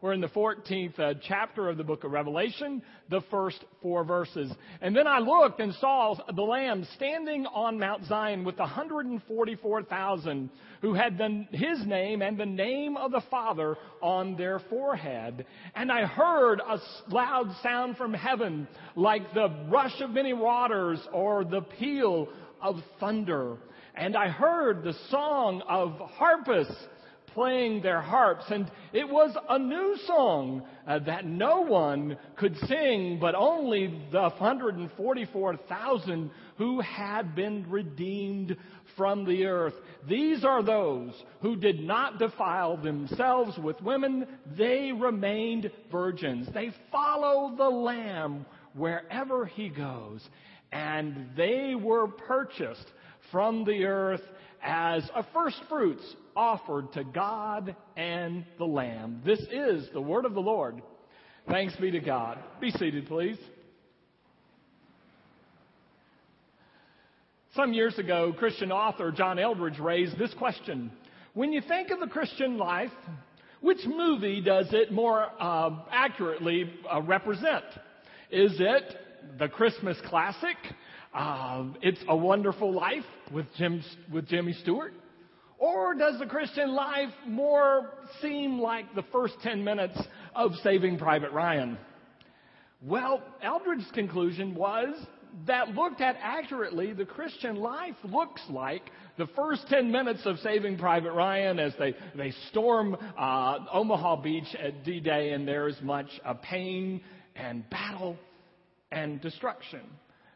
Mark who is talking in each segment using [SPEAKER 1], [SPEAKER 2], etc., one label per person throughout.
[SPEAKER 1] We're in the 14th uh, chapter of the book of Revelation, the first four verses. And then I looked and saw the Lamb standing on Mount Zion with 144,000 who had the, his name and the name of the Father on their forehead. And I heard a loud sound from heaven like the rush of many waters or the peal of thunder. And I heard the song of harpists playing their harps. And it was a new song uh, that no one could sing, but only the 144,000 who had been redeemed from the earth. These are those who did not defile themselves with women. They remained virgins. They follow the Lamb wherever he goes. And they were purchased from the earth as a first fruits offered to God and the Lamb. This is the word of the Lord. Thanks be to God. Be seated, please. Some years ago, Christian author John Eldredge raised this question. When you think of the Christian life, which movie does it more uh, accurately uh, represent? Is it the Christmas classic, um, it's a Wonderful Life with, Jim, with Jimmy Stewart? Or does the Christian life more seem like the first 10 minutes of Saving Private Ryan? Well, Eldredge's conclusion was that looked at accurately, the Christian life looks like the first 10 minutes of Saving Private Ryan as they, they storm uh, Omaha Beach at D Day, and there is much uh, pain and battle and destruction.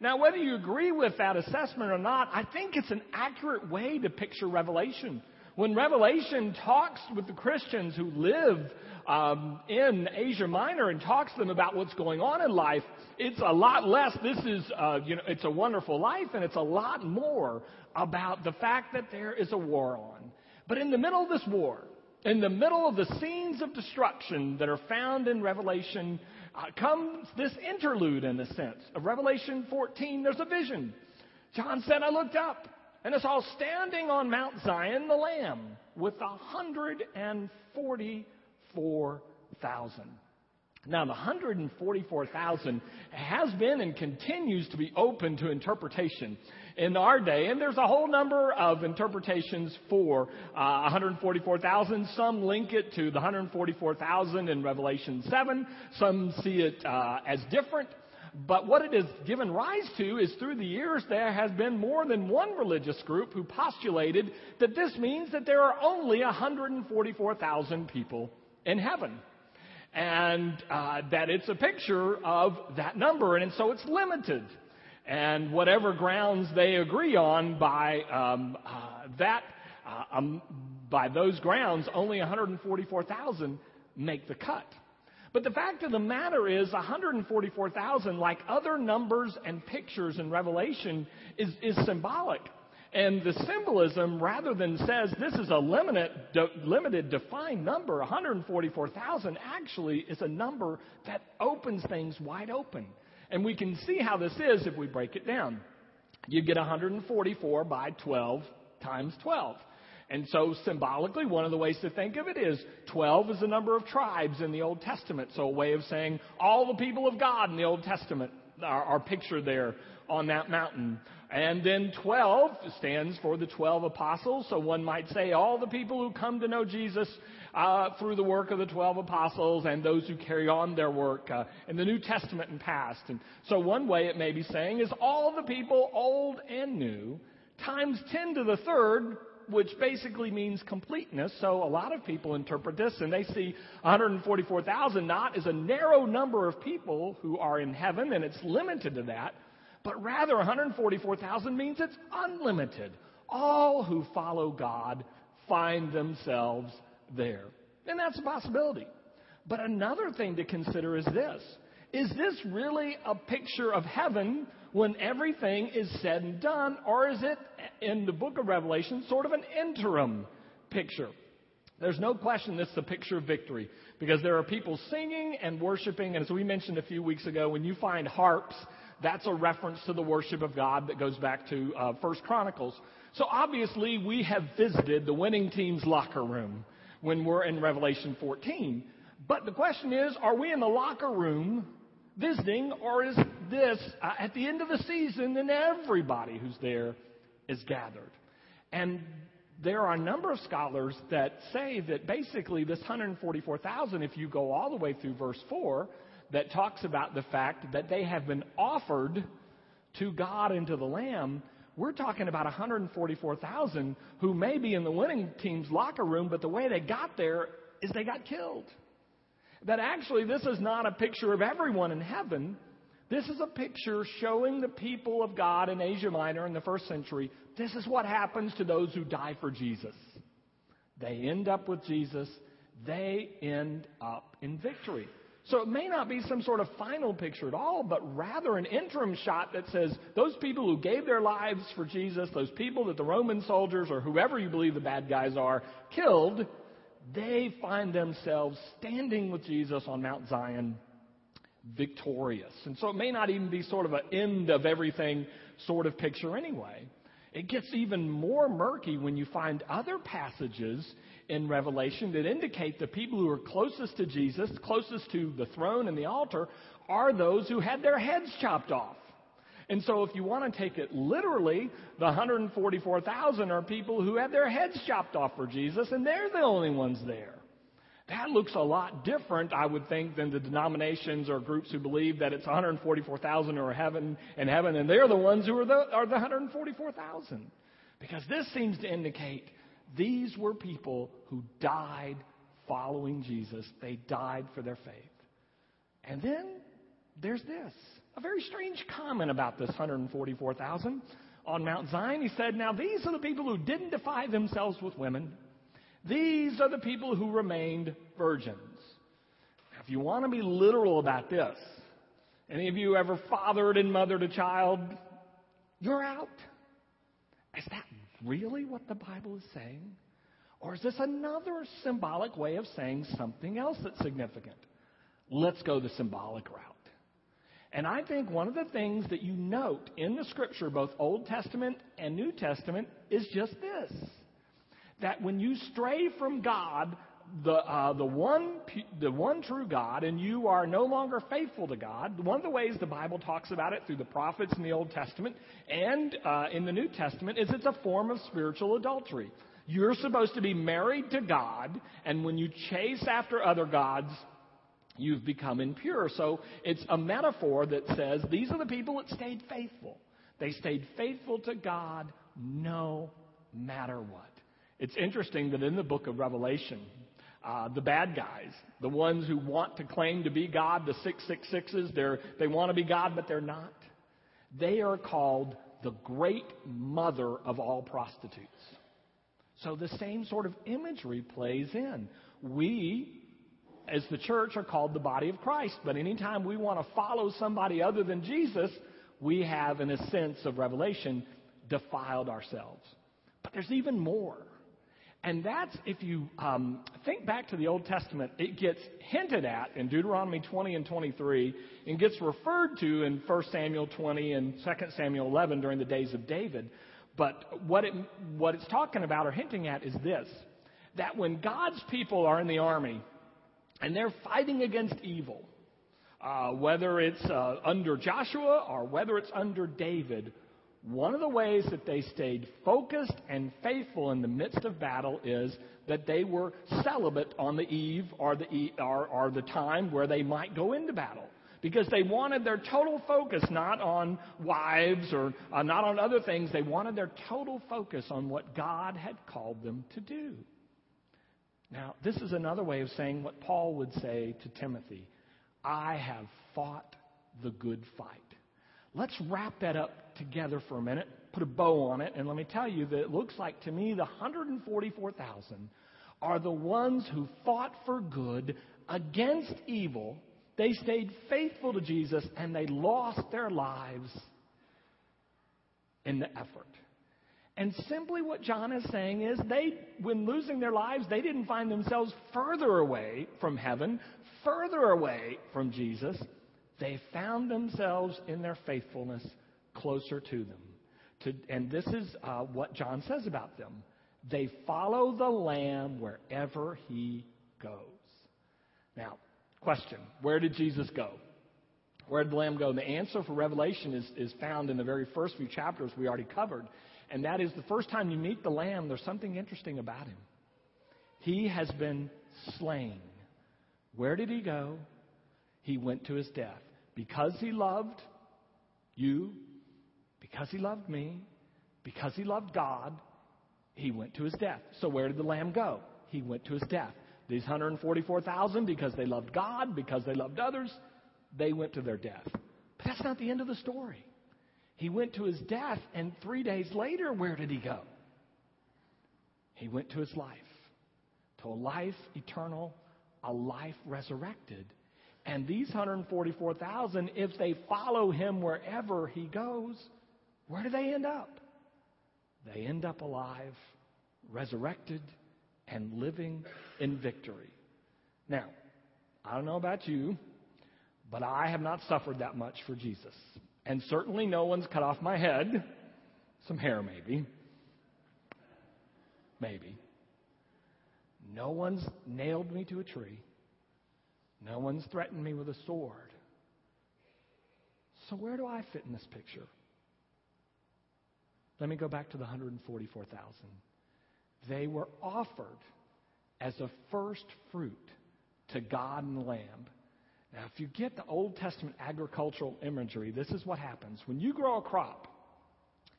[SPEAKER 1] Now, whether you agree with that assessment or not, I think it's an accurate way to picture Revelation. When Revelation talks with the Christians who live um, in Asia Minor and talks to them about what's going on in life, it's a lot less. This is, uh, you know, it's a wonderful life, and it's a lot more about the fact that there is a war on. But in the middle of this war, in the middle of the scenes of destruction that are found in Revelation Uh, comes this interlude, in a sense, of Revelation 14. There's a vision. John said, I looked up, and I saw standing on Mount Zion the Lamb with 144,000. Now, the 144,000 has been and continues to be open to interpretation in our day. And there's a whole number of interpretations for uh, 144,000. Some link it to the 144,000 in Revelation 7. Some see it uh, as different. But what it has given rise to is through the years there has been more than one religious group who postulated that this means that there are only 144,000 people in heaven. And uh, that it's a picture of that number, and so it's limited and whatever grounds they agree on by um, uh, that uh, um, by those grounds, only 144,000 make the cut. But the fact of the matter is, 144,000, like other numbers and pictures in Revelation, is, is symbolic. And the symbolism, rather than says this is a limited, limited defined number, 144,000 actually is a number that opens things wide open. And we can see how this is if we break it down. You get 144 by 12 times 12. And so symbolically, one of the ways to think of it is 12 is the number of tribes in the Old Testament. So a way of saying all the people of God in the Old Testament are, are pictured there on that mountain. And then 12 stands for the 12 apostles. So one might say all the people who come to know Jesus uh, through the work of the 12 apostles and those who carry on their work uh, in the New Testament and past. And so one way it may be saying is all the people, old and new, times 10 to the third, which basically means completeness. So a lot of people interpret this and they see 144,000 not as a narrow number of people who are in heaven and it's limited to that, but rather 144,000 means it's unlimited. All who follow God find themselves there. And that's a possibility. But another thing to consider is this. Is this really a picture of heaven when everything is said and done? Or is it, in the book of Revelation, sort of an interim picture? There's no question this is a picture of victory because there are people singing and worshiping. And as we mentioned a few weeks ago, when you find harps, that's a reference to the worship of God that goes back to uh, First Chronicles. So obviously, we have visited the winning team's locker room when we're in Revelation 14. But the question is, are we in the locker room visiting, or is this uh, at the end of the season and everybody who's there is gathered? And there are a number of scholars that say that basically this 144,000, if you go all the way through verse 4, that talks about the fact that they have been offered to God and to the Lamb. We're talking about 144,000 who may be in the winning team's locker room, but the way they got there is they got killed. That actually, this is not a picture of everyone in heaven. This is a picture showing the people of God in Asia Minor in the first century. This is what happens to those who die for Jesus. They end up with Jesus. They end up in victory. So it may not be some sort of final picture at all, but rather an interim shot that says those people who gave their lives for Jesus, those people that the Roman soldiers or whoever you believe the bad guys are killed, they find themselves standing with Jesus on Mount Zion victorious. And so it may not even be sort of an end of everything sort of picture anyway. It gets even more murky when you find other passages in Revelation that indicate the people who are closest to Jesus, closest to the throne and the altar, are those who had their heads chopped off. And so, if you want to take it literally, the 144,000 are people who had their heads chopped off for Jesus, and they're the only ones there. That looks a lot different, I would think, than the denominations or groups who believe that it's 144,000 who are heaven and heaven, and they're the ones who are the, are the 144,000. Because this seems to indicate these were people who died following Jesus. They died for their faith. And then there's this a very strange comment about this 144,000 on Mount Zion. He said, Now these are the people who didn't defy themselves with women these are the people who remained virgins. If you want to be literal about this, any of you ever fathered and mothered a child? You're out. Is that really what the Bible is saying? Or is this another symbolic way of saying something else that's significant? Let's go the symbolic route. And I think one of the things that you note in the scripture, both Old Testament and New Testament, is just this that when you stray from God, the, uh, the, one, the one true God, and you are no longer faithful to God, one of the ways the Bible talks about it through the prophets in the Old Testament and uh, in the New Testament is it's a form of spiritual adultery. You're supposed to be married to God, and when you chase after other gods, you've become impure. So it's a metaphor that says these are the people that stayed faithful. They stayed faithful to God no matter what. It's interesting that in the book of Revelation, uh, the bad guys, the ones who want to claim to be God, the 666s, they're, they want to be God, but they're not. They are called the great mother of all prostitutes. So the same sort of imagery plays in. We, as the church, are called the body of Christ, but anytime we want to follow somebody other than Jesus, we have, in a sense of revelation, defiled ourselves. But there's even more. And that's, if you um, think back to the Old Testament, it gets hinted at in Deuteronomy 20 and 23 and gets referred to in 1 Samuel 20 and 2 Samuel 11 during the days of David. But what, it, what it's talking about or hinting at is this that when God's people are in the army and they're fighting against evil, uh, whether it's uh, under Joshua or whether it's under David, one of the ways that they stayed focused and faithful in the midst of battle is that they were celibate on the eve or the, or, or the time where they might go into battle. Because they wanted their total focus not on wives or uh, not on other things. They wanted their total focus on what God had called them to do. Now, this is another way of saying what Paul would say to Timothy I have fought the good fight. Let's wrap that up together for a minute, put a bow on it, and let me tell you that it looks like to me the 144,000 are the ones who fought for good against evil. They stayed faithful to Jesus and they lost their lives in the effort. And simply what John is saying is they, when losing their lives, they didn't find themselves further away from heaven, further away from Jesus. They found themselves in their faithfulness closer to them. To, and this is uh, what John says about them. They follow the Lamb wherever he goes. Now, question Where did Jesus go? Where did the Lamb go? And the answer for Revelation is, is found in the very first few chapters we already covered. And that is the first time you meet the Lamb, there's something interesting about him. He has been slain. Where did he go? He went to his death. Because he loved you, because he loved me, because he loved God, he went to his death. So where did the Lamb go? He went to his death. These 144,000, because they loved God, because they loved others, they went to their death. But that's not the end of the story. He went to his death, and three days later, where did he go? He went to his life, to a life eternal, a life resurrected. And these 144,000, if they follow him wherever he goes, where do they end up? They end up alive, resurrected, and living in victory. Now, I don't know about you, but I have not suffered that much for Jesus. And certainly no one's cut off my head. Some hair, maybe. Maybe. No one's nailed me to a tree. No one's threatened me with a sword. So, where do I fit in this picture? Let me go back to the 144,000. They were offered as a first fruit to God and the Lamb. Now, if you get the Old Testament agricultural imagery, this is what happens. When you grow a crop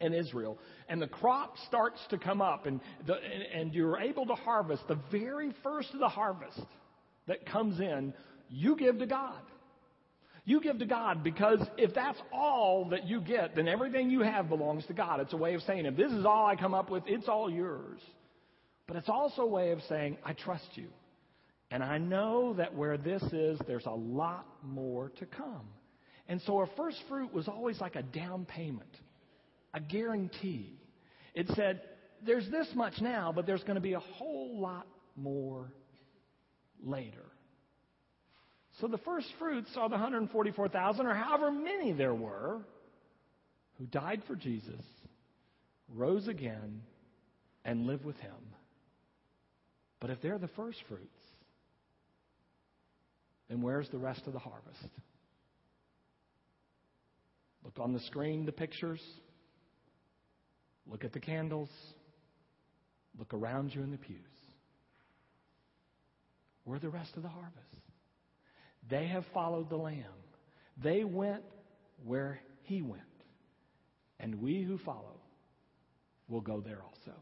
[SPEAKER 1] in Israel and the crop starts to come up and, the, and, and you're able to harvest, the very first of the harvest that comes in, you give to God. You give to God because if that's all that you get, then everything you have belongs to God. It's a way of saying, if this is all I come up with, it's all yours. But it's also a way of saying, I trust you. And I know that where this is, there's a lot more to come. And so a first fruit was always like a down payment, a guarantee. It said, there's this much now, but there's going to be a whole lot more later. So the first fruits are the 144,000 or however many there were who died for Jesus, rose again, and live with him. But if they're the first fruits, then where's the rest of the harvest? Look on the screen, the pictures. Look at the candles. Look around you in the pews. Where the rest of the harvest? They have followed the Lamb. They went where He went. And we who follow will go there also.